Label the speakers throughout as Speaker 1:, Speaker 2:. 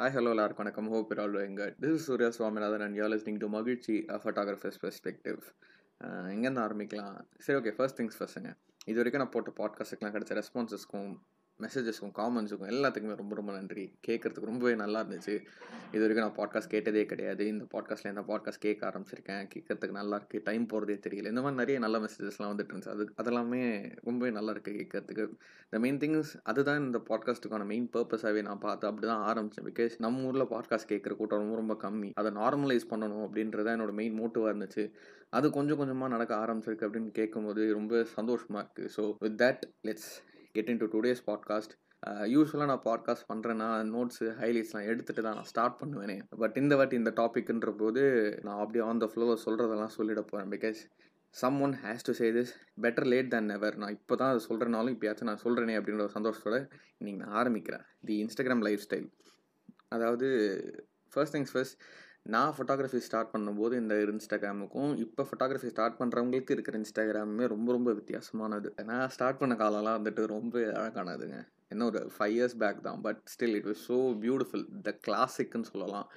Speaker 1: Hi hello எல்லாருக்கும் வணக்கம். Hope you're all எங்க this is Surya Swaminathan and you're listening to Magizhchi photographers perspective எங்கேருந்து ஆரம்பிக்கலாம். சரி ஓகே ஃபர்ஸ்ட் திங்ஸ் ஃபர்ஸ்ட்டுங்க இது வரைக்கும் நான் போட்ட பாட்காஸ்ட்டுக்கெலாம் கிடச்ச ரெஸ்பான்சஸ்க்கும் மெசேஜஸ்க்கும் காமெண்ட்ஸுக்கும் எல்லாத்துக்குமே ரொம்ப ரொம்ப நன்றி. கேட்குறதுக்கு ரொம்பவே நல்லா இருந்துச்சு. இது வரைக்கும் நான் பாட்காஸ்ட் கேட்டதே கிடையாது. இந்த பாட்காஸ்ட்டில் இந்த பாட்காஸ்ட் கேட்க ஆரம்பிச்சிருக்கேன். கேட்கறதுக்கு நல்லா இருக்குது டைம் போகிறதே தெரியல. இந்த மாதிரி நிறைய நல்ல மெசேஜஸ்லாம் வந்துட்டு இருந்துச்சு. அது அதெல்லாமே ரொம்பவே நல்லா இருக்குது கேட்கறதுக்கு. த மெயின் திங்ஸ் அதுதான் இந்த பாட்காஸ்ட்டுக்கான மெயின் பர்பஸாகவே நான் பார்த்து அப்படி தான் ஆரம்பித்தேன் பிகாஸ் நம்ம ஊரில் பாட்காஸ்ட் கேட்குற கூட்டம் ரொம்ப ரொம்ப கம்மி. அதை நார்மலைஸ் பண்ணணும் அப்படின்றத என்னோட மெயின் மோட்டிவாக இருந்துச்சு. அது கொஞ்சம் கொஞ்சமாக நடக்க ஆரம்பிச்சிருக்கு அப்படின்னு கேட்கும்போது ரொம்ப சந்தோஷமாக இருக்குது so with that let's get into today's podcast யூஸ்வலாக நான் பாட்காஸ்ட் பண்ணுறேன்னா நோட்ஸு ஹைலைட்ஸ்லாம் எடுத்துகிட்டு தான் நான் ஸ்டார்ட் பண்ணுவேனே. பட் இந்த வாட்டி இந்த டாபிக்ன்ற போது நான் அப்படியே ஆன் த ஃப்ளோவில் சொல்கிறதெல்லாம் சொல்லிட போகிறேன் because someone has to say this better late than never நான் இப்போ தான் அதை சொல்கிறனாலும் இப்போயாச்சும் நான் சொல்கிறேனே அப்படின்ற ஒரு சந்தோஷத்தோட இன்றைக்கி நான் ஆரம்பிக்கிறேன். தி இன்ஸ்டாகிராம் லைஃப் ஸ்டைல் அதாவது ஃபர்ஸ்ட் திங்ஸ் ஃபர்ஸ்ட் நான் ஃபோட்டோகிராஃபி ஸ்டார்ட் பண்ணும்போது இந்த இன்ஸ்டாகிராமுக்கும் இப்போ ஃபோட்டோகிராஃபி ஸ்டார்ட் பண்ணுறவங்களுக்கு இருக்கிற இன்ஸ்டாகிராமுமே ரொம்ப ரொம்ப வித்தியாசமானது. நான் ஸ்டார்ட் பண்ண காலம்லாம் வந்துட்டு ரொம்ப அழகானதுங்க. என்ன ஒரு ஃபைவ் இயர்ஸ் பேக் தான். But still it was so beautiful the கிளாசிக்னு சொல்லலாம்.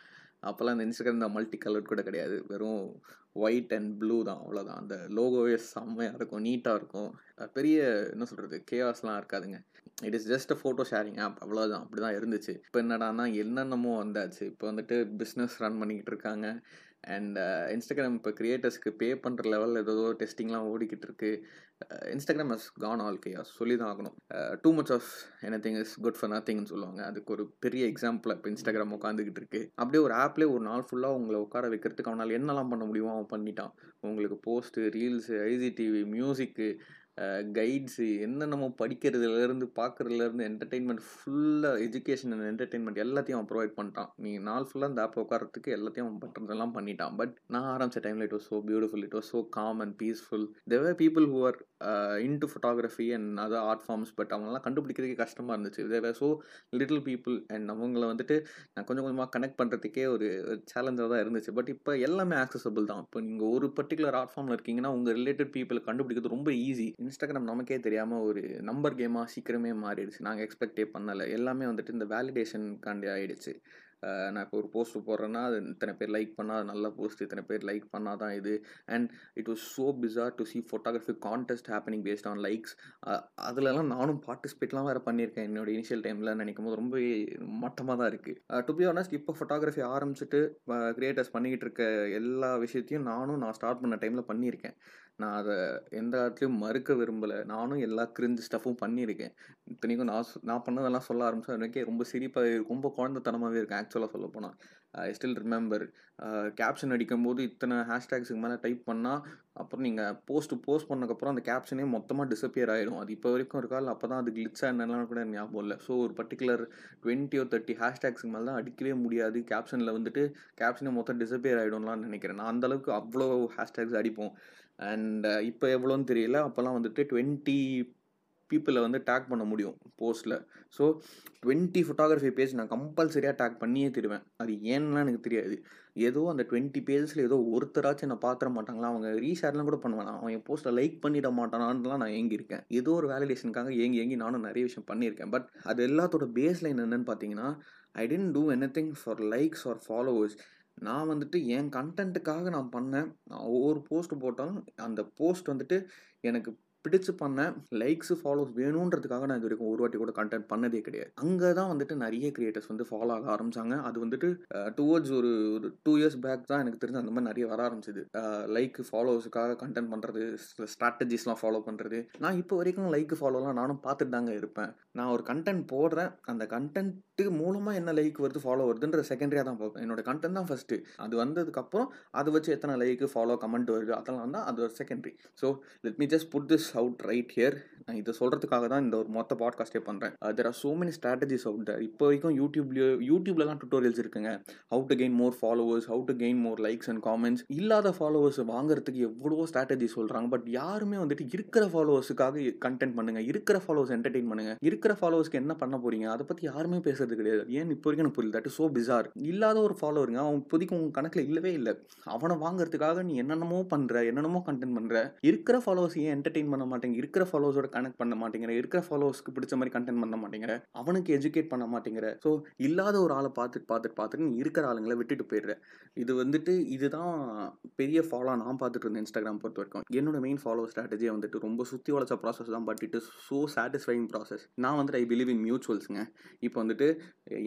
Speaker 1: அப்போல்லாம் இந்த இன்ஸ்டாகிராம் இந்த மல்டி கலர் கூட கிடையாது. வெறும் ஒயிட் அண்ட் ப்ளூ தான். அவ்வளோதான் அந்த லோகோவே செம்மையாக இருக்கும். நீட்டாக இருக்கும். பெரிய என்ன சொல்கிறது கேஆஸ்லாம் இருக்காதுங்க. It is just a photo sharing app அவ்வளோதான் அப்படி தான் இருந்துச்சு. இப்போ என்னடானா என்னென்னமோ வந்தாச்சு. இப்போ வந்துட்டு பிஸ்னஸ் ரன் பண்ணிக்கிட்டு இருக்காங்க. அண்ட் இன்ஸ்டாகிராம் இப்போ க்ரியேட்டர்ஸ்க்கு பே பண்ணுற லெவலில் ஏதோ டெஸ்டிங்லாம் ஓடிக்கிட்டு இருக்கு Instagram uh, has gone all chaos சொல்லி தான் ஆகணும். Too much of anything is good for நத்திங்னு சொல்லுவாங்க. அதுக்கு ஒரு பெரிய எக்ஸாம்பிள் இப்போ இன்ஸ்டாகிராம் உட்காந்துக்கிட்டு இருக்கு அப்படியே ஒரு ஆப்லேயே ஒரு நாள் ஃபுல்லாக உங்களை உட்கார வைக்கிறதுக்கு அவனால் என்னெல்லாம் பண்ண முடியுமோ அவன் பண்ணிட்டான். உங்களுக்கு போஸ்ட்டு ரீல்ஸு ஐஜிடிவி மியூசிக்கு கைட்ஸு என்னென்னமோ படிக்கிறதுலேருந்து பார்க்குறதுலேருந்து என்டர்டெயின்மெண்ட் ஃபுல்லாக எஜுகேஷன் அண்ட் என்டர்டெயின்மெண்ட் எல்லாத்தையும் அவன் ப்ரொவைட் பண்ணிட்டான். நீ நாள் ஃபுல்லாக அந்த ஆப் உட்காரத்துக்கு எல்லாத்தையும் அவன் பண்ணுறதெல்லாம் பண்ணிட்டான். பட் நான் ஆரம்பித்த டைமில் it was so beautiful it was so calm and peaceful there were people who are into photography and other art forms but அவங்களாம் கண்டுபிடிக்கிறதுக்கே கஷ்டமாக இருந்துச்சு. There were so little people and அவங்கள வந்துட்டு நான் கொஞ்சம் கொஞ்சமாக கனெக்ட் பண்ணுறதுக்கே ஒரு சேலஞ்சாக தான் இருந்துச்சு. பட் இப்போ எல்லாமே ஆக்சசபிள் தான். இப்போ நீங்கள் ஒரு பர்டிகுலர் ஆர்ட் ஃபார்மில் இருக்கீங்கன்னா உங்கள் ரிலேட்டட் பீப்புள் கண்டுபிடிக்கிறது ரொம்ப ஈஸி இன்ஸ்டாகிராம் நமக்கே தெரியாமல் ஒரு நம்பர் கேமாக சீக்கிரமே மாறிடுச்சு. நாங்கள் எக்ஸ்பெக்டே பண்ணலை. எல்லாமே வந்துட்டு இந்த வேலிடேஷனுக்காண்டி ஆகிடுச்சு நான் இப்போ ஒரு போஸ்ட் போடுறேன்னா அது இத்தனை பேர் லைக் பண்ணால் அது நல்ல போஸ்ட் இத்தனை பேர் லைக் பண்ணால் தான் இது and it was so bizarre to see photography contest happening based on likes அதுலலாம் நானும் பார்ட்டிசிபேட்லாம் வேறு பண்ணியிருக்கேன் என்னோட இனிஷியல் டைமில் நினைக்கும் போது ரொம்ப மட்டமாக தான் இருக்குது டு பி ஆனஸ்ட் இப்போ ஃபோட்டோகிராஃபி ஆரம்பிச்சுட்டு க்ரியேட்டர்ஸ் பண்ணிக்கிட்டு இருக்க எல்லா விஷயத்தையும் நானும் நான் ஸ்டார்ட் பண்ண டைமில் பண்ணியிருக்கேன். நான் அதை எந்த இடத்துலையும் மறுக்க விரும்பலை. நானும் எல்லா கிரிஞ்சு ஸ்டஃப்பும் பண்ணியிருக்கேன். இத்தனைக்கும் நான் நான் பண்ணதெல்லாம் சொல்ல ஆரம்பித்தா எனக்கே ரொம்ப சிரிப்பாக ரொம்ப குழந்தைத்தனமாகவே இருக்கும் ஆக்சுவலாக சொல்ல போனால் ஐ ஸ்டில் ரிமெம்பர் கேப்ஷன் அடிக்கும்போது இத்தனை ஹேஷ்டேக்ஸுக்கு மேலே டைப் பண்ணால் அப்புறம் நீங்கள் போஸ்ட்டு போஸ்ட் பண்ணக்கப்புறம் அந்த கேப்ஷனே மொத்தமாக டிஸப்பியர் ஆகிடும் அது இப்போ வரைக்கும் இருக்கா? இல்லை அப்போ தான் அது கிளிட்ஸாக என்னெல்லாம் கூட ஞாபகம் இல்லை. ஸோ ஒரு பர்டிகுலர் டுவெண்ட்டியோ தேர்ட்டி ஹேஷ்டேக்ஸுக்கு மேலே தான் அடிக்கவே முடியாது. கேப்ஷனில் வந்துட்டு கேப்ஷனே மொத்தம் டிசப்பியர் ஆகிடும்லாம் நினைக்கிறேன். நான் அந்தளவுக்கு அவ்வளோ ஹேஷ்டேக்ஸ் அடிப்போம். அண்ட் uh, இப்போ எவ்வளோன்னு தெரியல. அப்போல்லாம் வந்துட்டு டுவெண்ட்டி பீப்புளை வந்து டேக் பண்ண முடியும் போஸ்ட்டில் ஸோ டுவெண்ட்டி ஃபோட்டோகிராஃபி பேஜ் நான் கம்பல்சரியாக டேக் பண்ணியே தருவேன். அது ஏன்லாம் எனக்கு தெரியாது. ஏதோ அந்த டுவெண்ட்டி பேஜஸில் ஏதோ ஒருத்தராச்சும் நான் பார்த்துட மாட்டாங்களா? அவங்க ரீஷேர்லாம் கூட பண்ணுவேன் அவன் என் போஸ்ட்டில் லைக் பண்ணிட மாட்டானான்லாம் நான் ஏங்கியிருக்கேன். ஏதோ ஒரு வேலிடேஷனுக்காக ஏங்கி ஏங்கி நானும் நிறைய விஷயம் பண்ணியிருக்கேன். பட் அது எல்லாத்தோட பேஸ் லைன் என்னென்னு பார்த்தீங்கன்னா I tend to anything for likes or followers நான் வந்துட்டு என் கண்டென்ட்டுக்காக நான் பண்ணேன். நான் ஒவ்வொரு போஸ்ட்டு போட்டாலும் அந்த போஸ்ட் வந்துட்டு எனக்கு பிடிச்சு பண்ணேன் லைக்ஸு ஃபாலோஸ் வேணுன்றதுக்காக நான் இது வரைக்கும் ஒரு வாட்டி கூட கண்டென்ட் பண்ணதே கிடையாது. அங்கே தான் வந்துட்டு நிறைய கிரியேட்டர்ஸ் வந்து ஃபாலோ ஆக ஆரம்பிச்சாங்க. அது வந்துட்டு டுவோர்ட்ஸ் ஒரு ஒரு டூ இயர்ஸ் பேக் தான் எனக்கு தெரிஞ்சு அந்த மாதிரி நிறைய வர ஆரம்பிச்சிது. லைக் ஃபாலோவர்ஸுக்காக கண்டென்ட் பண்ணுறது ஸ்ட்ராட்டஜிஸ்லாம் ஃபாலோ பண்ணுறது நான் இப்போ வரைக்கும் லைக் ஃபாலோலாம் நானும் பார்த்துட்டு தாங்க இருப்பேன். நான் ஒரு கண்டென்ட் போடுறேன். அந்த கண்டென்ட்டு மூலமாக என்ன லைக் வருது ஃபாலோ வருதுன்ற செகண்டரியாக தான் பார்ப்பேன். என்னோட கண்டென்ட் தான் ஃபஸ்ட்டு அது வந்ததுக்கப்புறம் அதை வச்சு எத்தனை லைக்கு ஃபாலோ கமெண்ட் வருது அதெல்லாம் தான் அது ஒரு secondary so let me just put this out right here நான் இதை சொல்கிறதுக்காக தான் இந்த ஒரு மொத்த பாட்காஸ்டே பண்ணுறேன் there are so many strategies out there இப்போ வரைக்கும் யூடியூப்லேயோ யூடியூப்லலாம் டுட்டோரியல்ஸ் இருக்குங்க. How to gain more followers how to gain more likes and comments இல்லாத ஃபாலோவர்ஸ் வாங்குறதுக்கு எவ்வளவோ ஸ்ட்ராட்டஜி சொல்கிறாங்க பட் யாருமே வந்துட்டு இருக்கிற ஃபாலோவர்ஸுக்காக கண்டென்ட் பண்ணுங்க. இருக்கிற ஃபாலோவர்ஸ் என்டர்டெயின் பண்ணுங்க. இருக்கிற ஃபாலோவர்ஸ்க்கு என்ன பண்ண போறீங்க? அதை பற்றி யாருமே பேசுறது கிடையாது. ஏன் இப்போ வரைக்கும் எனக்கு புரியல? தட் சோ பிசார் இல்லாத ஒரு ஃபாலோவருங்க அவன் இப்போதைக்கு உங்க கணக்கில் இல்லவே இல்லை. அவனை வாங்குறதுக்காக நீ என்னென்னமோ பண்ணுற என்னென்னமோ கண்டென்ட் பண்ணுற இருக்கிற ஃபாலோவர்ஸ் ஏன் என்டர்டெயின் பண்ண
Speaker 2: பண்ண மாட்டேங்க. இருக்கிற ஃபாலோவர்ஸோட கனெக்ட் பண்ண மாட்டேங்கிற. இருக்கிற ஃபாலோவர்ஸ்க்கு பிடிச்ச மாதிரி கண்டென்ட் பண்ண மாட்டேங்கிற. அவனுக்கு எஜுகேட் பண்ண மாட்டேங்கிற. ஸோ இல்லாத ஒரு ஆளை பார்த்துட்டு பார்த்துட்டு பார்த்துட்டு நீ இருக்கிற ஆளுங்களை விட்டுட்டு போயிடுற. இது வந்துட்டு இதுதான் பெரிய ஃபாலோ நான் பார்த்துட்டு இருந்தேன் இன்ஸ்டாகிராம் பொறுத்த வரைக்கும் என்னோட மெயின் ஃபாலோ ஸ்ட்ராட்டஜியை வந்துட்டு ரொம்ப சுற்றி வளர்ச்ச ப்ராசஸ் தான் but it is so satisfying process நான் வந்துட்டு ஐ பிலீவ் இன் மியூச்சுவல்ஸுங்க இப்போ வந்துட்டு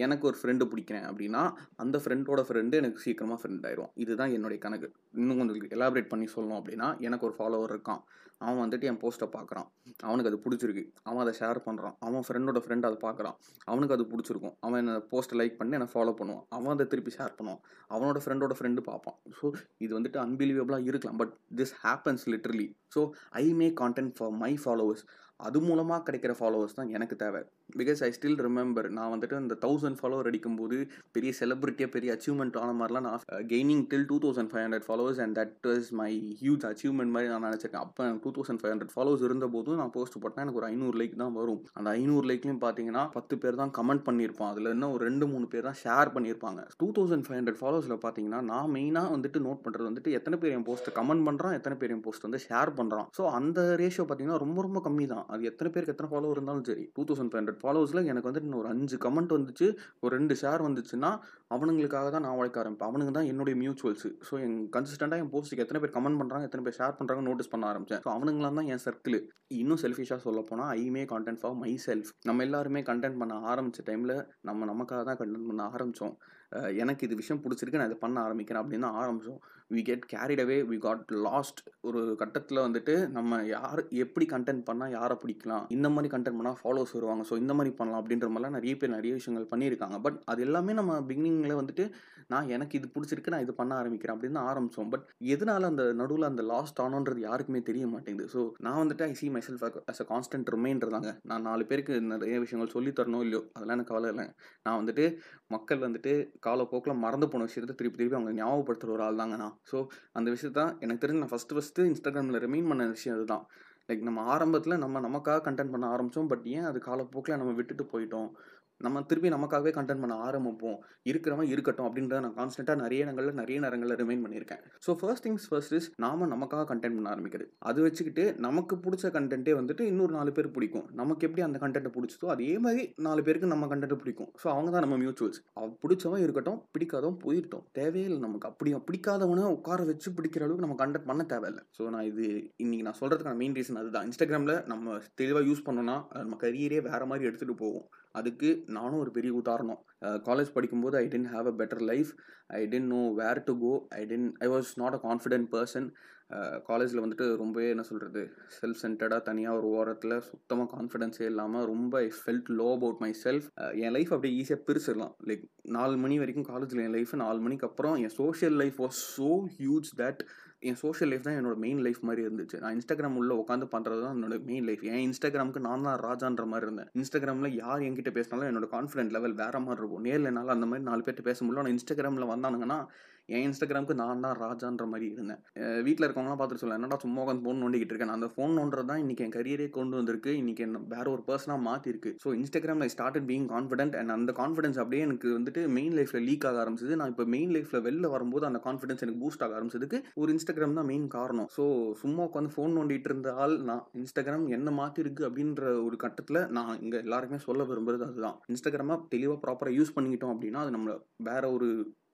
Speaker 2: எனக்கு ஒரு ஃப்ரெண்டு பிடிக்கிறேன் அப்படின்னா அந்த ஃப்ரெண்டோட ஃப்ரெண்டு எனக்கு சீக்கிரமாக ஃப்ரெண்ட் ஆயிரும். இதுதான் என்னுடைய கணக்கு. இன்னும் கொஞ்சம் எலாபரேட் பண்ணி சொல்லணும் அப்படின்னா எனக்கு ஒரு ஃபாலோவர் இருக்கான். அவன் வந்துட்டு என் போஸ்ட்டை பார்க்குறான். அவனுக்கு அது பிடிச்சிருக்கு. அவன் அதை ஷேர் பண்ணுறான் அவன் ஃப்ரெண்டோட ஃப்ரெண்ட் அதை பார்க்குறான். அவனுக்கு அது பிடிச்சிருக்கும். அவன் என்னை போஸ்ட்டை லைக் பண்ணி என்னை ஃபாலோ பண்ணுவான். அவன் அதை திருப்பி ஷேர் பண்ணுவான். அவனோட ஃப்ரெண்டோட ஃப்ரெண்டு பார்ப்பான். ஸோ இது வந்துட்டு அன்பிலீவபிளாக இருக்கலாம். But this happens literally so I make content for my followers அது மூலமாக கிடைக்கிற ஃபாலோவர்ஸ் தான் எனக்கு தேவை. பிகாஸ் ஐ ஸ்டில் ரிமெம்பர் நான் வந்துட்டு இந்த தௌசண்ட் ஃபாலோவர் அடிக்கும்போது பெரிய செலிபிரிட்டியாக பெரிய அச்சீவ்மெண்ட் ஆன மாதிரிலாம் நான் gaining till two thousand five hundred followers and that is my huge achievement மாதிரி நான் நினச்சிருக்கேன். அப்போ எனக்கு two thousand five hundred followers இருந்த போதும் நான் போஸ்ட் போட்டேன் எனக்கு ஒரு ஐநூறு லைக் தான் வரும். அந்த ஐநூறு லைக்லையும் பார்த்தீங்கன்னா பத்து பேர் தான் கமெண்ட் பண்ணியிருப்பான். அதில் இன்னும் ஒரு ரெண்டு மூணு பேர் தான் ஷேர் பண்ணியிருப்பாங்க. டூ தௌசண்ட் ஃபைவ் ஹண்ட்ரட் ஃபாலோவர்ஸில் பார்த்தீங்கன்னா நான் மெயினாக வந்துட்டு நோட் பண்ணுறது வந்துட்டு எத்தனை பேர் என் போஸ்ட்டை கமெண்ட் பண்ணுறான் எத்தனை பேர் என் போஸ்ட் வந்து ஷேர் பண்ணுறான் பண்ணுறான் ஸோ அந்த ரேஷியோ பார்த்தீங்கன்னா ரொம்ப ரொம்ப கம்மி தான் அது எத்தனை பேருக்கு எத்தனை ஃபாலோவர் இருந்தாலும் சரி. டூ தௌசண்ட் ஃபைவ் ஹண்ட்ரட் ஃபாலோவர்ஸில் எனக்கு வந்துட்டு இன்னும் ஒரு அஞ்சு கமெண்ட் வந்துச்சு. ஒரு ரெண்டு ஷேர் வந்துச்சுன்னா அவனுங்களுக்காக தான் நான் உழைக்க ஆரம்பிப்பேன். அவனுங்க தான் என்னுடைய மியூச்சுவல்ஸ் ஸோ என் கன்சிஸ்டண்டாக என் போஸ்ட்டுக்கு எத்தனை பேர் கமெண்ட் பண்ணுறாங்க எத்தனை பேர் ஷேர் பண்ணுறாங்க நோட்டீஸ் பண்ண ஆரம்பிச்சேன். ஸோ அவனுங்களாம் தான் என் சர்க்கிள் இன்னும் செல்ஃபிஷாக சொல்ல போனால் I make content for my myself எல்லாருமே கண்டென்ட் பண்ண ஆரம்பித்த டைமில் நம்ம நமக்காக தான் கண்டென்ட் பண்ண ஆரம்பித்தோம் எனக்கு இது விஷயம் பிடிச்சிருக்கு நான் இதை பண்ண ஆரம்பிக்கிறேன் அப்படின்னு தான் ஆரம்பித்தோம் we get carried away we got lost ஒரு கட்டத்தில் வந்துட்டு நம்ம யார் எப்படி கண்டென்ட் பண்ணால் யாரை பிடிக்கலாம்? இந்த மாதிரி கண்டென்ட் பண்ணால் ஃபாலோஸ் வருவாங்க. ஸோ இந்த மாதிரி பண்ணலாம் அப்படின்ற மாதிரிலாம் நிறைய பேர் நிறைய விஷயங்கள் பண்ணியிருக்காங்க. பட் அது எல்லாமே நம்ம பிகினிங்கில் வந்துட்டு நான் எனக்கு இது பிடிச்சிருக்கு நான் இது பண்ண ஆரம்பிக்கிறேன் அப்படின்னு தான் ஆரம்பித்தோம் பட் எதனால் அந்த நடுவில் அந்த லாஸ்ட் ஆனோன்றது யாருக்குமே தெரிய மாட்டேங்குது. ஸோ நான் வந்துட்டு I see myself as a constant reminder தாங்க நான் நாலு பேருக்கு நிறைய விஷயங்கள் சொல்லி தரணும் இல்லையோ அதெல்லாம் எனக்கு கவலை இல்லைங்க நான் வந்துட்டு மக்கள் வந்துட்டு காலப்போக்கில் மறந்து போன விஷயத்தை திருப்பி திருப்பி அவங்க ஞாபகப்படுத்துகிற ஒரு ஆள் தாங்க நான். ஸோ அந்த விஷயத்தான் எனக்கு தெரிஞ்சு நான் ஃபஸ்ட்டு ஃபஸ்ட்டு இன்ஸ்டாகிராமில் ரிமைன் பண்ண விஷயம் அதுதான். லைக் நம்ம ஆரம்பத்தில் நம்ம நமக்காக கண்டென்ட் பண்ண ஆரம்பித்தோம் பட் ஏன் அது காலப்போக்கில் நம்ம விட்டுட்டு போயிட்டோம்? நம்ம திருப்பி நமக்காகவே கண்டென்ட் பண்ண ஆரம்பிப்போம். இருக்கிறவன் இருக்கட்டும் அப்படின்றத நான் கான்ஸ்டன்ட்டாக நிறைய இடங்களில் நிறைய நேரங்களில் ரிமைன் பண்ணியிருக்கேன். So first things first is நாம நமக்காக கண்டென்ட் பண்ண ஆரம்பிக்கிறது. அது வச்சுக்கிட்டு நமக்கு பிடிச்ச கண்டென்ட்டே வந்துட்டு இன்னொரு நாலு பேர் பிடிக்கும். நமக்கு எப்படி அந்த கண்டென்ட்டை பிடிச்சதோ அதே மாதிரி நாலு பேருக்கு நம்ம கண்டென்ட் பிடிக்கும். ஸோ அவங்க தான் நம்ம மியூச்சுவல்ஸ் அவ பிடிச்சவன் இருக்கட்டும் பிடிக்காதவன் போயிட்டோம் தேவையில்லை நமக்கு. அப்படி பிடிக்காதவனை உட்கார வச்சு பிடிக்கிற அளவுக்கு நம்ம கண்டென்ட் பண்ண தேவையில்லை. ஸோ நான் இது இன்னைக்கு நான் சொல்கிறதுக்கான மெயின் ரீசன் அதுதான். இன்ஸ்டாகிராமில் நம்ம தெளிவாக யூஸ் பண்ணோம்னா நம்ம கரியரே வேறு மாதிரி எடுத்துகிட்டு போகும். அதுக்கு நானும் ஒரு பெரிய உதாரணம். காலேஜ் படிக்கும்போது I didn't have a better life I didn't know where to go I didn't I was not a confident person காலேஜில் வந்துட்டு ரொம்பவே என்ன சொல்கிறது செல்ஃப் சென்டர்டாக தனியாக ஒரு ஓரத்தில் சுத்தமாக கான்ஃபிடென்ஸே இல்லாமல் ரொம்ப I felt low about myself N life அப்படியே ஈஸியாக பிரிச்சிடலாம். லைக் நாலு மணி வரைக்கும் காலேஜில் என் லைஃப் நாலு மணிக்கு அப்புறம் என் social life was so huge that N social life தான் என்னோட மெயின் லைஃப் மாதிரி இருந்துச்சு. நான் இன்ஸ்டாகிராம் உள்ள உட்காந்து பண்ணுறது தான் என்னோட மெயின் லைஃப் என் இன்ஸ்டாகிராமுக்கு நான் தான் ராஜான்ற மாதிரி இருந்தேன். இன்ஸ்டாகிராமில் யார் என்கிட்ட பேசினாலும் என்னோட கான்ஃபிடென்ட் லெவல் வேற மாதிரி இருக்கும். நேரில் என்னால் அந்த மாதிரி நாலு பேர்ட்ட பேச முடியல. ஆனால் இன்ஸ்டாகிராமில் வந்தானுங்கன்னா என் இன்ஸ்டாகிராமுக்கு நான் தான் ராஜான்ற மாதிரி இருந்தேன். வீட்டில் இருக்கவங்களாம் பார்த்துட்டு சொல்ல என்னடா சும்மா உட்காந்து ஃபோன் நோண்டிக்கிட்டு இருக்கேன் அந்த ஃபோன் நோண்டுறது தான் இன்றைக்கி என் கரியரே கொண்டு வந்திருக்கு. இன்றைக்கி என்ன வேற ஒரு பர்சனாக மாற்றிருக்கு so Instagram I started being confident and அந்த கான்ஃபிடன்ஸ் அப்படியே எனக்கு வந்துட்டு மெயின் லைஃப்பில் லீக் ஆக ஆரம்பிச்சது. நான் இப்போ மெயின் லைஃப்பில் வெளில வரும்போது அந்த கான்ஃபிடன்ஸ் எனக்கு பூஸ்ட் ஆக ஆரம்பிச்சதுக்கு ஒரு இன்ஸ்டாகிராம் தான் மெயின் காரணம். ஸோ சும்மா உட்காந்து ஃபோன் நோண்டிட்டு இருந்த ஆள் நான். இன்ஸ்டாகிராம் என்ன மாற்றிருக்கு அப்படின்ற ஒரு கட்டத்தில் நான் இங்கே எல்லாருக்குமே சொல்ல விரும்புறது அதுதான். இன்ஸ்டாகிராமாக தெளிவாக ப்ராப்பராக யூஸ் பண்ணிக்கிட்டோம் அப்படின்னா அது நம்மளை வேற ஒரு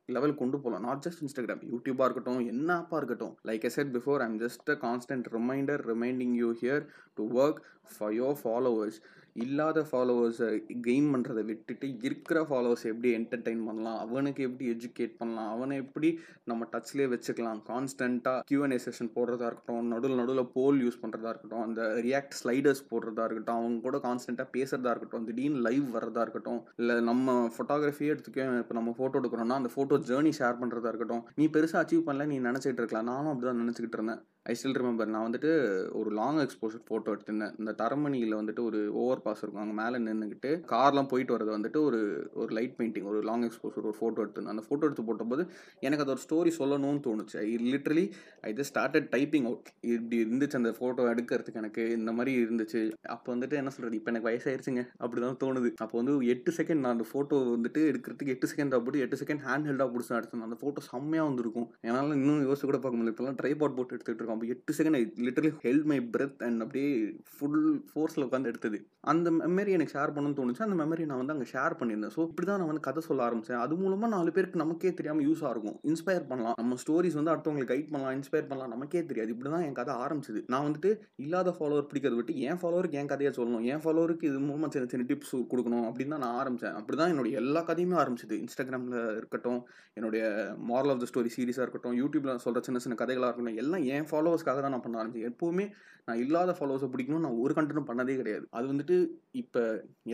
Speaker 2: லெவல் கொண்டு போகலாம். நாட் ஜஸ்ட் இன்ஸ்டாகிராம் யூடியூபாக இருக்கட்டும் என்ன ஆப்பாக இருக்கட்டும். Like a set before I'm just a constant reminder reminding you here to work for your followers இல்லாத ஃபாலோவர்ஸை கெயின் பண்ணுறதை விட்டுட்டு இருக்கிற ஃபாலோவர்ஸ் எப்படி என்டர்டெயின் பண்ணலாம்? அவனுக்கு எப்படி எஜுகேட் பண்ணலாம்? அவனை எப்படி நம்ம டச்லேயே வச்சுக்கலாம்? கான்ஸ்டண்ட்டாக கியூஎன்ஏ செஷன் போடுறதா இருக்கட்டும் நடுவில் நடுவில் போல் யூஸ் பண்ணுறதா இருக்கட்டும் அந்த ரியாக்ட் ஸ்லைடர்ஸ் போடுறதா இருக்கட்டும் அவங்க கூட கான்ஸ்டண்ட்டாக பேசுகிறதா இருக்கட்டும் திடீர்னு லைவ் வர்றதா இருக்கட்டும் இல்லை நம்ம ஃபோட்டோகிராஃபியே எடுத்துக்கோ இப்போ நம்ம ஃபோட்டோ எடுக்கிறோம்னா அந்த ஃபோட்டோ ஜேர்னி ஷேர் பண்ணுறதா இருக்கட்டும் நீ பெருசாக அச்சீவ் பண்ணல நீ நினச்சிட்டு இருக்கலாம். நானும் அப்படி தான் நினச்சிக்கிட்டு இருந்தேன். ஐ ஸ்டில் ரிமெம்பர் நான் வந்துட்டு ஒரு லாங் எக்ஸ்போஷர் ஃபோட்டோ எடுத்திருந்தேன். இந்த தரமணியில் வந்துட்டு ஒரு ஓவர் பாஸ் இருக்கும். அங்கே மேலே நின்றுக்கிட்டு கார்லாம் போயிட்டு வரது வந்துட்டு ஒரு ஒரு லைட் பெயிண்டிங் ஒரு லாங் எக்ஸ்போஷர் ஒரு ஃபோட்டோ எடுத்திருந்தேன். அந்த ஃபோட்டோ எடுத்து போட்டபோது எனக்கு அது ஒரு ஸ்டோரி சொல்லணும்னு தோணுச்சு. I literally I just started typing out இப்படி இருந்துச்சு அந்த ஃபோட்டோ எடுக்கிறதுக்கு எனக்கு. இந்த மாதிரி இருந்துச்சு. அப்போ வந்துட்டு என்ன சொல்கிறது இப்போ எனக்கு வயசாயிருச்சுங்க. அப்படி தான் தோணுது. அப்போ வந்து எட்டு செகண்ட் நான் அந்த ஃபோட்டோ வந்துட்டு எடுக்கிறதுக்கு எட்டு செகண்ட் அப்படி எட்டு செகண்ட் ஹேண்ட் ஹெல்டாக பிடிச்சி எடுத்தேன் அந்த ஃபோட்டோ செம்மையாக வந்திருக்கும். என்னால் இன்னும் யோசிச்சு கூட பார்க்க முடியல. இப்போலாம் ட்ரைபாட் போட்டு எடுத்துகிட்டு இருக்கோம். இருக்கும். அப்போ எட்டு second literally held my breath and அப்படியே ஃபுல் ஃபோர்ஸில் உட்காந்து எடுத்தது. அந்த மெமரி எனக்கு ஷேர் பண்ணணும்னு தோணுச்சு. அந்த மெமரி நான் வந்து அங்கே ஷேர் பண்ணியிருந்தேன். ஸோ இப்படி தான் நான் வந்து கதை சொல்ல ஆரம்பித்தேன் அது மூலமாக நாலு பேருக்கு நமக்கே தெரியாமல் யூஸ் ஆகும் இன்ஸ்பயர் பண்ணலாம். நம்ம ஸ்டோரிஸ் வந்து அடுத்தவங்களுக்கு கைட் பண்ணலாம் இன்ஸ்பயர் பண்ணலாம். நமக்கே தெரியாது. இப்படி தான் என் கதை ஆரம்பிச்சது. நான் வந்துட்டு இல்லாத ஃபாலோவர் பிடிக்கிறத விட்டு என் ஃபாலோவருக்கு என் கதையை சொல்லணும். என் ஃபாலோவருக்கு இது மூலமாக சின்ன சின்ன டிப்ஸ் கொடுக்கணும் அப்படின்னு தான் நான் ஆரம்பித்தேன் அப்படி தான் என்னுடைய எல்லா கதையுமே ஆரம்பிச்சது. இன்ஸ்டாகிராமில் இருக்கட்டும் என்னுடைய மாரல் ஆஃப் த ஸ்டோரி சீரிஸாக இருக்கட்டும் யூடியூப்பில் சொல்கிற சின்ன சின்ன கதைகளாக இருக்கட்டும் எல்லாம் என் ஃபாலோவர்ஸ்க்காக தான் நான் பண்ண ஆரம்பிச்சேன். எப்போவுமே நான் இல்லாத ஃபாலோவர்ஸை பிடிக்கணும் நான் ஒரு கண்டனும் பண்ணதே கிடையாது. அது வந்துட்டு இப்போ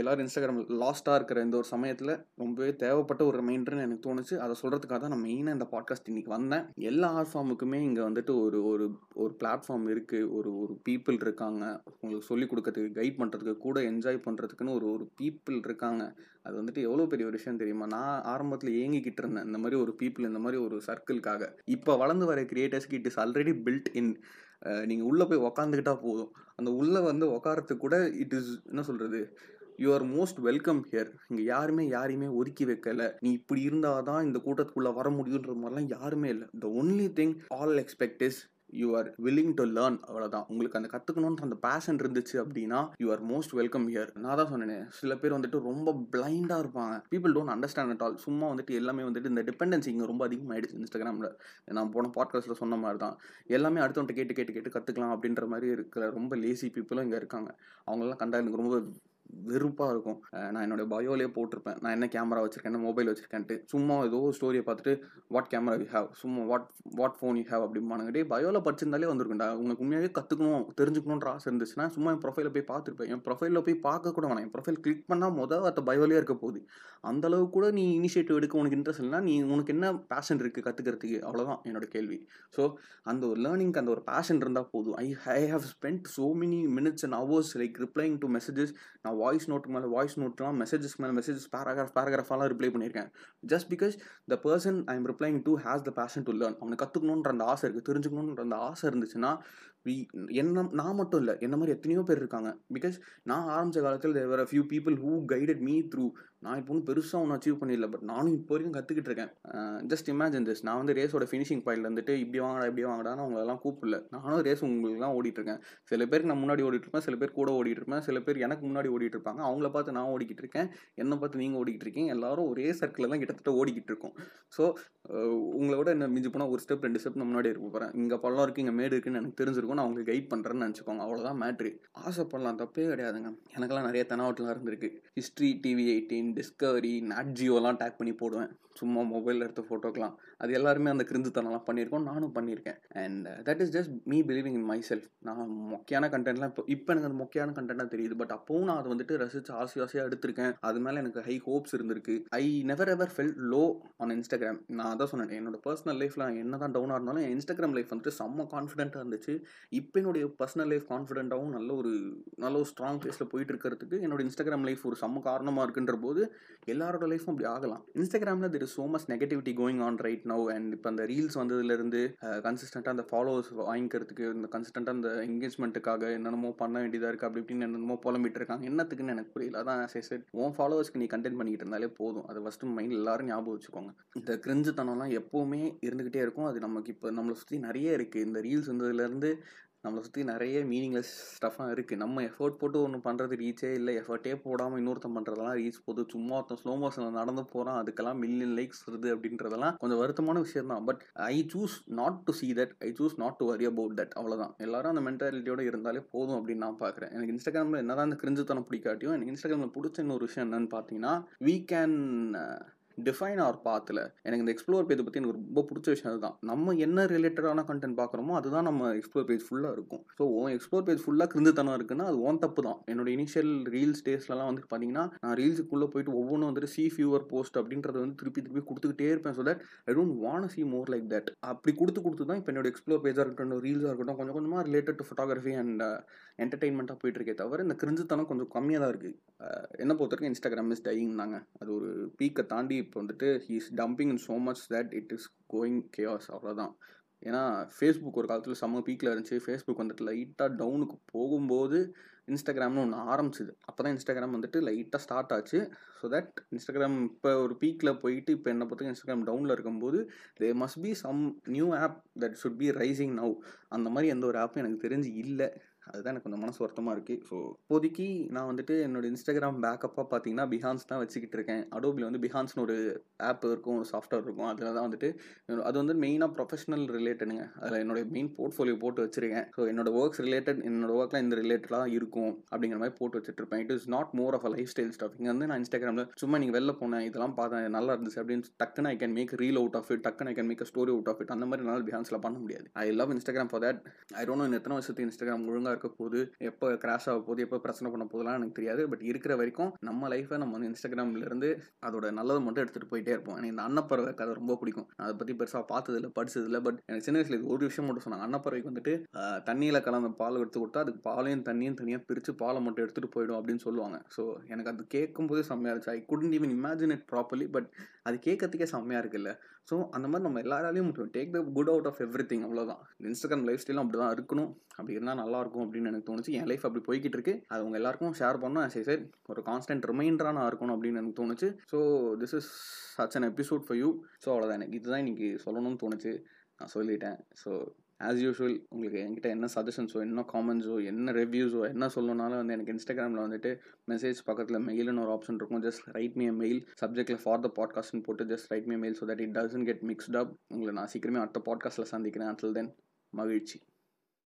Speaker 2: எல்லோரும் இன்ஸ்டாகிராம் லாஸ்ட்டாக இருக்கிற இந்த ஒரு சமயத்தில் ரொம்பவே தேவைப்பட்ட ஒரு ரிமைண்டர்னு எனக்கு தோணுச்சு. அதை சொல்கிறதுக்காக தான் நான் மெயினாக இந்த பாட்காஸ்ட் இன்றைக்கி வந்தேன். எல்லா ஆர்ட் ஃபார்முக்குமே இங்கே வந்துட்டு ஒரு ஒரு ஒரு பிளாட்ஃபார்ம் இருக்குது ஒரு ஒரு பீப்புள் இருக்காங்க. உங்களுக்கு சொல்லிக் கொடுக்கறதுக்கு கைட் பண்ணுறதுக்கு கூட என்ஜாய் பண்ணுறதுக்குன்னு ஒரு ஒரு பீப்புள் இருக்காங்க. அது வந்துட்டு எவ்வளோ பெரிய ஒரு விஷயம் தெரியுமா? நான் ஆரம்பத்தில் ஏங்கிக்கிட்டு இருந்தேன். இந்த மாதிரி ஒரு பீப்புள் இந்த மாதிரி ஒரு சர்க்கிள்காக இப்போ வளர்ந்து வர கிரியேட்டர்ஸ்க்கு it is already built in நீங்கள் உள்ளே போய் உக்காந்துக்கிட்டா போதும். அந்த உள்ளே வந்து உக்காரத்துக்கு கூட இட் இஸ் என்ன சொல்கிறது you are most welcome here இங்கே யாருமே யாரையுமே ஒதுக்கி வைக்கல. நீ இப்படி இருந்தால் தான் இந்த கூட்டத்துக்குள்ளே வர முடியுன்ற மாதிரிலாம் யாருமே இல்லை. The only thing all expect is you are willing to learn அவ்வளோதான் உங்களுக்கு அந்த கற்றுக்கணுன்ற அந்த பேஷன் இருந்துச்சு அப்படின்னா you are most welcome here நான் தான் சொன்னேன் சில பேர் வந்துட்டு ரொம்ப பிளைண்டாக இருப்பாங்க. People don't understand at all சும்மா வந்துட்டு எல்லாமே வந்துட்டு இந்த டிபெண்டன்சி இங்கே ரொம்ப அதிகமாகிடுச்சு இன்ஸ்டாகிராமில் நான் போன பாட்காஸ்ட்டில் சொன்ன மாதிரி தான் எல்லாமே அடுத்தவன்ட்ட கேட்டு கேட்டு கேட்டு கற்றுக்கலாம் அப்படின்ற மாதிரி இருக்கிற ரொம்ப லேசி பீப்புளும் இங்கே இருக்காங்க. அவங்களெல்லாம் கண்டா எனக்கு ரொம்ப வெறுப்பாக இருக்கும். நான் என்னோட பயோலேயே போட்டிருப்பேன். நான் என்ன கேமரா வச்சிருக்கேன் என்ன மொபைல் வச்சிருக்கேன்ட்டு. சும்மா ஏதோ ஸ்டோரியை பார்த்துட்டு வாட் கேமரா யூ ஹேவ் சும்மா what what phone you have அப்படிம்பானுங்க பயோவில் படிச்சிருந்தாலே வந்திருக்குண்டா உங்களுக்கு உண்மையாகவே கற்றுக்கணும் தெரிஞ்சுக்கணுன்ற ஆசை இருந்துச்சுன்னா சும்மா என் ப்ரொஃபைலில் போய் பார்த்துருப்பேன். என் ப்ரொஃபைலில் போய் பார்க்க கூட வேணாம். என் ப்ரொஃபைல் கிளிக் பண்ணால் மொதல் அந்த பயோலேயே இருக்க போகுது. அந்த அளவுக்கு கூட நீ இனிஷியேட்டிவ் எடுக்க உனக்கு இன்ட்ரெஸ்ட் இல்லைனா நீ உனக்கு என்ன பேஷன் இருக்குது கற்றுக்கிறதுக்கு அவ்வளோதான் என்னோட கேள்வி. ஸோ அந்த ஒரு லேர்னிங்க்கு அந்த ஒரு பேஷன் இருந்தால் போதும். I I have spent so many minutes and hours like replying to messages நான் வாய்ஸ் நோட்டுக்கு மேலே வாய்ஸ் நோட்லாம் மெசேஜஸ் மேலே மெசேஜஸ் பேராகிராஃப் பேராகிராஃபாலாம் ரிப்ளை பண்ணியிருக்கேன். Just because the person I am replying to has the passion to learn அவனை கற்றுக்கணுன்ற அந்த ஆசை இருக்குது தெரிஞ்சுக்கணுன்ற அந்த ஆசை இருந்துச்சுன்னா வி என்ன நான் மட்டும் இல்லை என்ன மாதிரி எத்தனையோ பேர் இருக்காங்க. பிகாஸ் நான் ஆரம்பித்த காலத்தில் there were few people who guided me through நான் இப்போ ஒன்றும் பெருசாக ஒன்றும் அச்சீவ் பண்ணிடல பட் நானும் இப்போ வரைக்கும் கற்றுக்கிட்டு இருக்கேன். ஜஸ்ட் இமேஜின் திஸ் நான் வந்து ரேஸோட ஃபினிஷிங் பாயிண்ட்ல வந்துட்டு இப்படி வாங்கடா இப்படி வாங்கடான்னு அவங்களெல்லாம் கூப்பிடல. நானும் ரேஸ் உங்களுக்குலாம் ஓடிட்டுருக்கேன் சில பேருக்கு நான் முன்னாடி ஓடிட்டுருப்பேன் சில பேர் கூட ஓடிட்டுருப்பேன் சில பேர் எனக்கு முன்னாடி ஓடிட்டு இருப்பாங்க. அவங்கள பார்த்து நான் ஓடிக்கிட்டு இருக்கேன் என்னை பார்த்து நீங்கள் ஓடிக்கிட்டு இருக்கீங்க. எல்லாரும் ஒரே சர்க்கிளில் தான் கிட்டத்தட்ட ஓடிக்கிட்டு இருக்கோம். ஸோ உங்களோட என்ன மிஞ்சி போனால் ஒரு ஸ்டெப் ரெண்டு ஸ்டெப் நான் முன்னாடி இருக்க போகிறேன் இங்கே பள்ளம் இருக்குது இங்கே மேடு இருக்குன்னு எனக்கு தெரிஞ்சிருக்கும். நான் உங்களுக்கு கைட் பண்ணுறேன்னு நினச்சிக்கோங்க. அவ்வளோதான் மேட்ரு ஆசைப்படலாம். தப்பே கிடையாதுங்க. எனக்கெல்லாம் நிறைய தெனாவட்டெலாம் இருந்திருக்கு. History TV eighteen discovery Nat ஜியோலாம் tag பண்ணி போடுவேன். சும்மா மொபைலில் எடுத்த ஃபோட்டோக்கெலாம் அது எல்லாருமே அந்த கிருந்துத்தனம்லாம் பண்ணியிருக்கோம். நானும் பண்ணியிருக்கேன். And that is just me believing in myself நான் மொக்கையான கண்டென்ட்லாம் இப்போ இப்போ எனக்கு அந்த மொக்கையான கண்டென்ட்டாக தெரியுது. பட் அப்போவும் நான் அதை வந்துட்டு ரசித்து ஆசை ஆசையாக எடுத்திருக்கேன். அது மேலே எனக்கு ஹை ஹோப்ஸ் இருந்திருக்கு. I never ever fell low on Instagram நான் அதான் சொன்னேன். என்னோட பர்சனல் லைஃப்பில் என்ன தான் டவுனாக இருந்தாலும் என் இன்ஸ்டாகிராம் லைஃப் வந்துட்டு செம்ம கான்ஃபிடென்ட்டாக இருந்துச்சு. இப்போ என்னுடைய பர்சனல் லைஃப் கான்ஃபிடென்ட்டாகவும் நல்ல ஒரு நல்ல ஒரு ஸ்ட்ராங் ஃபேஸில் போயிட்டு இருக்கிறதுக்கு என்னோட இன்ஸ்டாகிராம் லைஃப் ஒரு செம்ம காரணமாக இருக்குன்ற போது எல்லாரோட லைஃப்பும் அப்படி ஆகலாம். இன்ஸ்டாகிராமில் there is so much negativity going on right now and இப்போ அந்த ரீல்ஸ் வந்ததுலேருந்து கன்சிஸ்டண்ட்டாக அந்த ஃபாலோவர்ஸ் வாங்கிக்கிறதுக்கு இந்த கன்சிஸ்டண்ட்டாக அந்த என்கேஜ்மெண்ட்டுக்காக என்னென்னமோ பண்ண வேண்டியதாக இருக்குது அப்படி இப்படின்னு என்னென்னமோ புலம்பிட்டு இருக்காங்க. என்னத்துக்குன்னு எனக்கு புரியல. அதான் செட் உன் ஃபாலோவர்ஸ்க்கு நீ கண்டென்ட் பண்ணிக்கிட்டு இருந்தாலே போதும். அது ஃபஸ்ட்டு மைண்ட் எல்லாரும் ஞாபகம் வச்சுக்கோங்க. இந்த கிரிஞ்சுத்தனம்லாம் எப்போவுமே இருந்துக்கிட்டே இருக்கும். அது நமக்கு இப்போ நம்மளை சுற்றி நிறைய இருக்குது இந்த ரீல்ஸ் வந்ததுலேருந்து நம்மளை சுற்றி நிறைய மீனிங்லெஸ் ஸ்டஃபாக இருக்குது நம்ம எஃபர்ட் போட்டு ஒன்று பண்ணுறது ரீச்சே இல்லை. எஃபர்ட்டே போடாமல் இன்னொருத்தன் பண்ணுறதெல்லாம் ரீச் போது சும்மா ஒருத்தன் ஸ்லோ மோஷனில் நடந்து போகிறான் அதுக்கெல்லாம் மில்லியன் லைக்ஸ் வருது அப்படின்றதெல்லாம் கொஞ்சம் வருத்தமான விஷயம் தான். But I choose not to see that I choose not to worry about that அவ்வளோதான் எல்லாரும் அந்த மென்டாலிட்டியோட இருந்தாலே போதும் அப்படின்னு நான் பார்க்குறேன் எனக்கு இன்ஸ்டாகிராமில் என்னதான் அந்த கிரிஞ்சுத்தனம் பிடிக்காட்டியும் எனக்கு இன்ஸ்டாகிராமில் பிடிச்ச இன்னொரு விஷயம் என்னன்னு பார்த்தீங்கன்னா வீ கேன் டிஃபைன் அவர் பாத்தில் எனக்கு இந்த எக்ஸ்ப்ளோர் பேஜ் பற்றி எனக்கு ரொம்ப பிடிச்ச விஷயம் அதுதான். நம்ம என்ன ரிலேட்டடான கண்டென்ட் பார்க்குறோமோ அதுதான் நம்ம எக்ஸ்ப்ளோர் பேஜ் ஃபுல்லாக இருக்கும். ஸோ உன் எக்ஸ்ப்ளோர் பேஜ் ஃபுல்லாக கிருந்துத்தனம் இருக்குன்னா அது ஓன் தப்பு தான். என்னோட இனிஷியல் ரீல்ஸ் டேஸ்லலாம் வந்துட்டு பார்த்தீங்கன்னா நான் ரீல்ஸுக்குள்ளே போயிட்டு ஒவ்வொன்றும் வந்துட்டு சி ஃபியூவர் போஸ்ட் அப்படின்றத வந்து திருப்பி திருப்பி கொடுத்துக்கிட்டே இருப்பேன். So that I don't want see more like that அப்படி கொடுத்து கொடுத்து தான் இப்போ என்னோட எக்ஸ்ப்ளோர் பேஜாக இருக்கட்டும் ரீல்ஸாக இருக்கட்டும் கொஞ்சம் கொஞ்சமாக ரிலேட்டட் டு ஃபோட்டோகிராஃபி அண்ட் என்டர்டெயின்மெண்ட்டாக போயிட்டு இருக்கே தவிர இந்த கிரிஞ்சுத்தனம் கொஞ்சம் கம்மியாக தான் இருக்குது என்ன பொறுத்த வரைக்கும் இன்ஸ்டாகிராம் இஸ் டையிங் தாங்க அது ஒரு பீக்கை தாண்டி இப்போ வந்துட்டு he's dumping in so much that it is going chaos அவ்வளோதான் ஏன்னா ஃபேஸ்புக் ஒரு காலத்தில் செம்ம பீக்கில் இருந்துச்சு. ஃபேஸ்புக் வந்துட்டு லைட்டாக டவுனுக்கு போகும்போது இன்ஸ்டாகிராம்னு ஒன்று ஆரம்பிச்சிது. அப்போ தான் இன்ஸ்டாகிராம் வந்துட்டு லைட்டாக ஸ்டார்ட் ஆச்சு. ஸோ தட் இன்ஸ்டாகிராம் இப்போ ஒரு பீக்கில் போயிட்டு இப்போ என்ன பொறுத்த இன்ஸ்டாகிராம் டவுனில் இருக்கும்போது they must be some new app that should be rising now அந்த மாதிரி எந்த ஒரு ஆப்பும் எனக்கு தெரிஞ்சு இல்லை. அதுதான் எனக்கு கொஞ்சம் மனசு வருத்தமாக இருக்குது ஸோ இப்போதைக்கு நான் வந்துட்டு என்னோட இன்ஸ்டாகிராம் பேக்கப்பாக பார்த்தீங்கன்னா பிஹான்ஸ் தான் வச்சுக்கிட்டு இருக்கேன். அடோபில் வந்து பிஹான்ஸ்னு ஒரு ஆப் இருக்கும் ஒரு சாஃப்ட்வேர் இருக்கும். அதில் தான் வந்துட்டு அது வந்து மெயினாக ப்ரொஃபஷனல் ரிலேட்டடுங்க அதில் என்னோட மெயின் போர்ட்ஃபோலியோ போட்டு வச்சிருக்கேன். ஸோ என்னோட ஒர்க்ஸ் ரிலேட்டட் என்னோட ஒர்க்கில் இந்த ரிலேட்டடாக இருக்கும் அப்படிங்கிற மாதிரி போட்டு வச்சுட்ருப்பேன் it is not more of a lifestyle stuff இங்கே வந்து நான் இன்ஸ்டாகிராமில் சும்மா நீங்கள் வெளில போனேன் இதெல்லாம் பார்த்தேன் நல்லா இருந்துச்சு அப்படின்னு டக்குன்னு I can make reel out of it டக்குன்னு I can make story out of it அந்த மாதிரி என்னால் பிஹான்ஸில் பண்ண முடியாது. I love Instagram for that I don't know எத்தனை வருஷத்துக்கு இன்ஸ்டாகிராம் ஒழுங்காக இருக்க போகுது எப்போ கிராஷ் ஆக போகுது எப்போ பிரச்சனை பண்ண போதெல்லாம் எனக்கு தெரியாது. பட் இருக்கிற வரைக்கும் நம்ம லைஃப்பை நம்ம வந்து இன்ஸ்டாகிராம்லேருந்து அதோட நல்லது மட்டும் எடுத்துகிட்டு போயிட்டே இருப்போம். எனக்கு இந்த அன்னப்பறவை கதை ரொம்ப பிடிக்கும். அதை பற்றி பெருசாக பார்த்ததில்ல படிச்சதில்லை. பட் எனக்கு சின்ன வயசுல ஒரு விஷயம் மட்டும் சொன்னாங்க. அன்னப்பறவைக்கு வந்துட்டு தண்ணியில் கலந்த பால் எடுத்து கொடுத்தா அதுக்கு பாலையும் தண்ணியும் தனியாக பிரித்து பாலை மட்டும் எடுத்துகிட்டு போயிடும் அப்படின்னு சொல்லுவாங்க. ஸோ எனக்கு அது கேட்கும் போதே செம்மையாக இருந்துச்சு. I couldn't even imagine it properly but அது கேட்கறதுக்கே செம்மையாக இருக்குல்ல. ஸோ அந்த மாதிரி நம்ம எல்லாராலையும் முடியும் take the good out of everything அவ்வளோதான் இன்ஸ்டாகிராம் லைஃப் ஸ்டைலும் அப்படி தான் இருக்கணும். அப்படி இருந்தால் நல்லாயிருக்கும் அப்படின்னு எனக்கு தோணுச்சு. என் லைஃப் அப்படி போய்கிட்டு இருக்கு. அது உங்கள் எல்லாருக்கும் ஷேர் பண்ணணும் சரி சரி ஒரு கான்ஸ்டன்ட் ரிமைண்டராக நான் இருக்கணும் அப்படின்னு எனக்கு தோணுச்சு. So this is such an episode for you so அவ்வளோதான் எனக்கு இதுதான் இன்னைக்கு சொல்லணும்னு தோணுச்சு. நான் சொல்லிட்டேன். ஸோ ஆஸ் யூஷுவல் உங்களுக்கு என்கிட்ட என்ன சஜஷன்ஸோ என்ன காமெண்ட்ஸோ என்ன ரிவ்யூஸோ என்ன சொல்லணும்னாலும் வந்து எனக்கு இன்ஸ்டாகிராமில் வந்துட்டு மெசேஜ் பக்கத்தில் மெயில்னு ஒரு ஆப்ஷன் இருக்கும். ஜஸ்ட் ரைட் மீ மெயில் சப்ஜெக்ட்டில் ஃபார் த பாட்காஸ்ட்னு போட்டு just write me mail so that it doesn't get mixed up உங்களை நான் சீக்கிரமே அடுத்த பாட்காஸ்ட்டில் சந்திக்கிறேன். அண்டில் தென் மகிழ்ச்சி.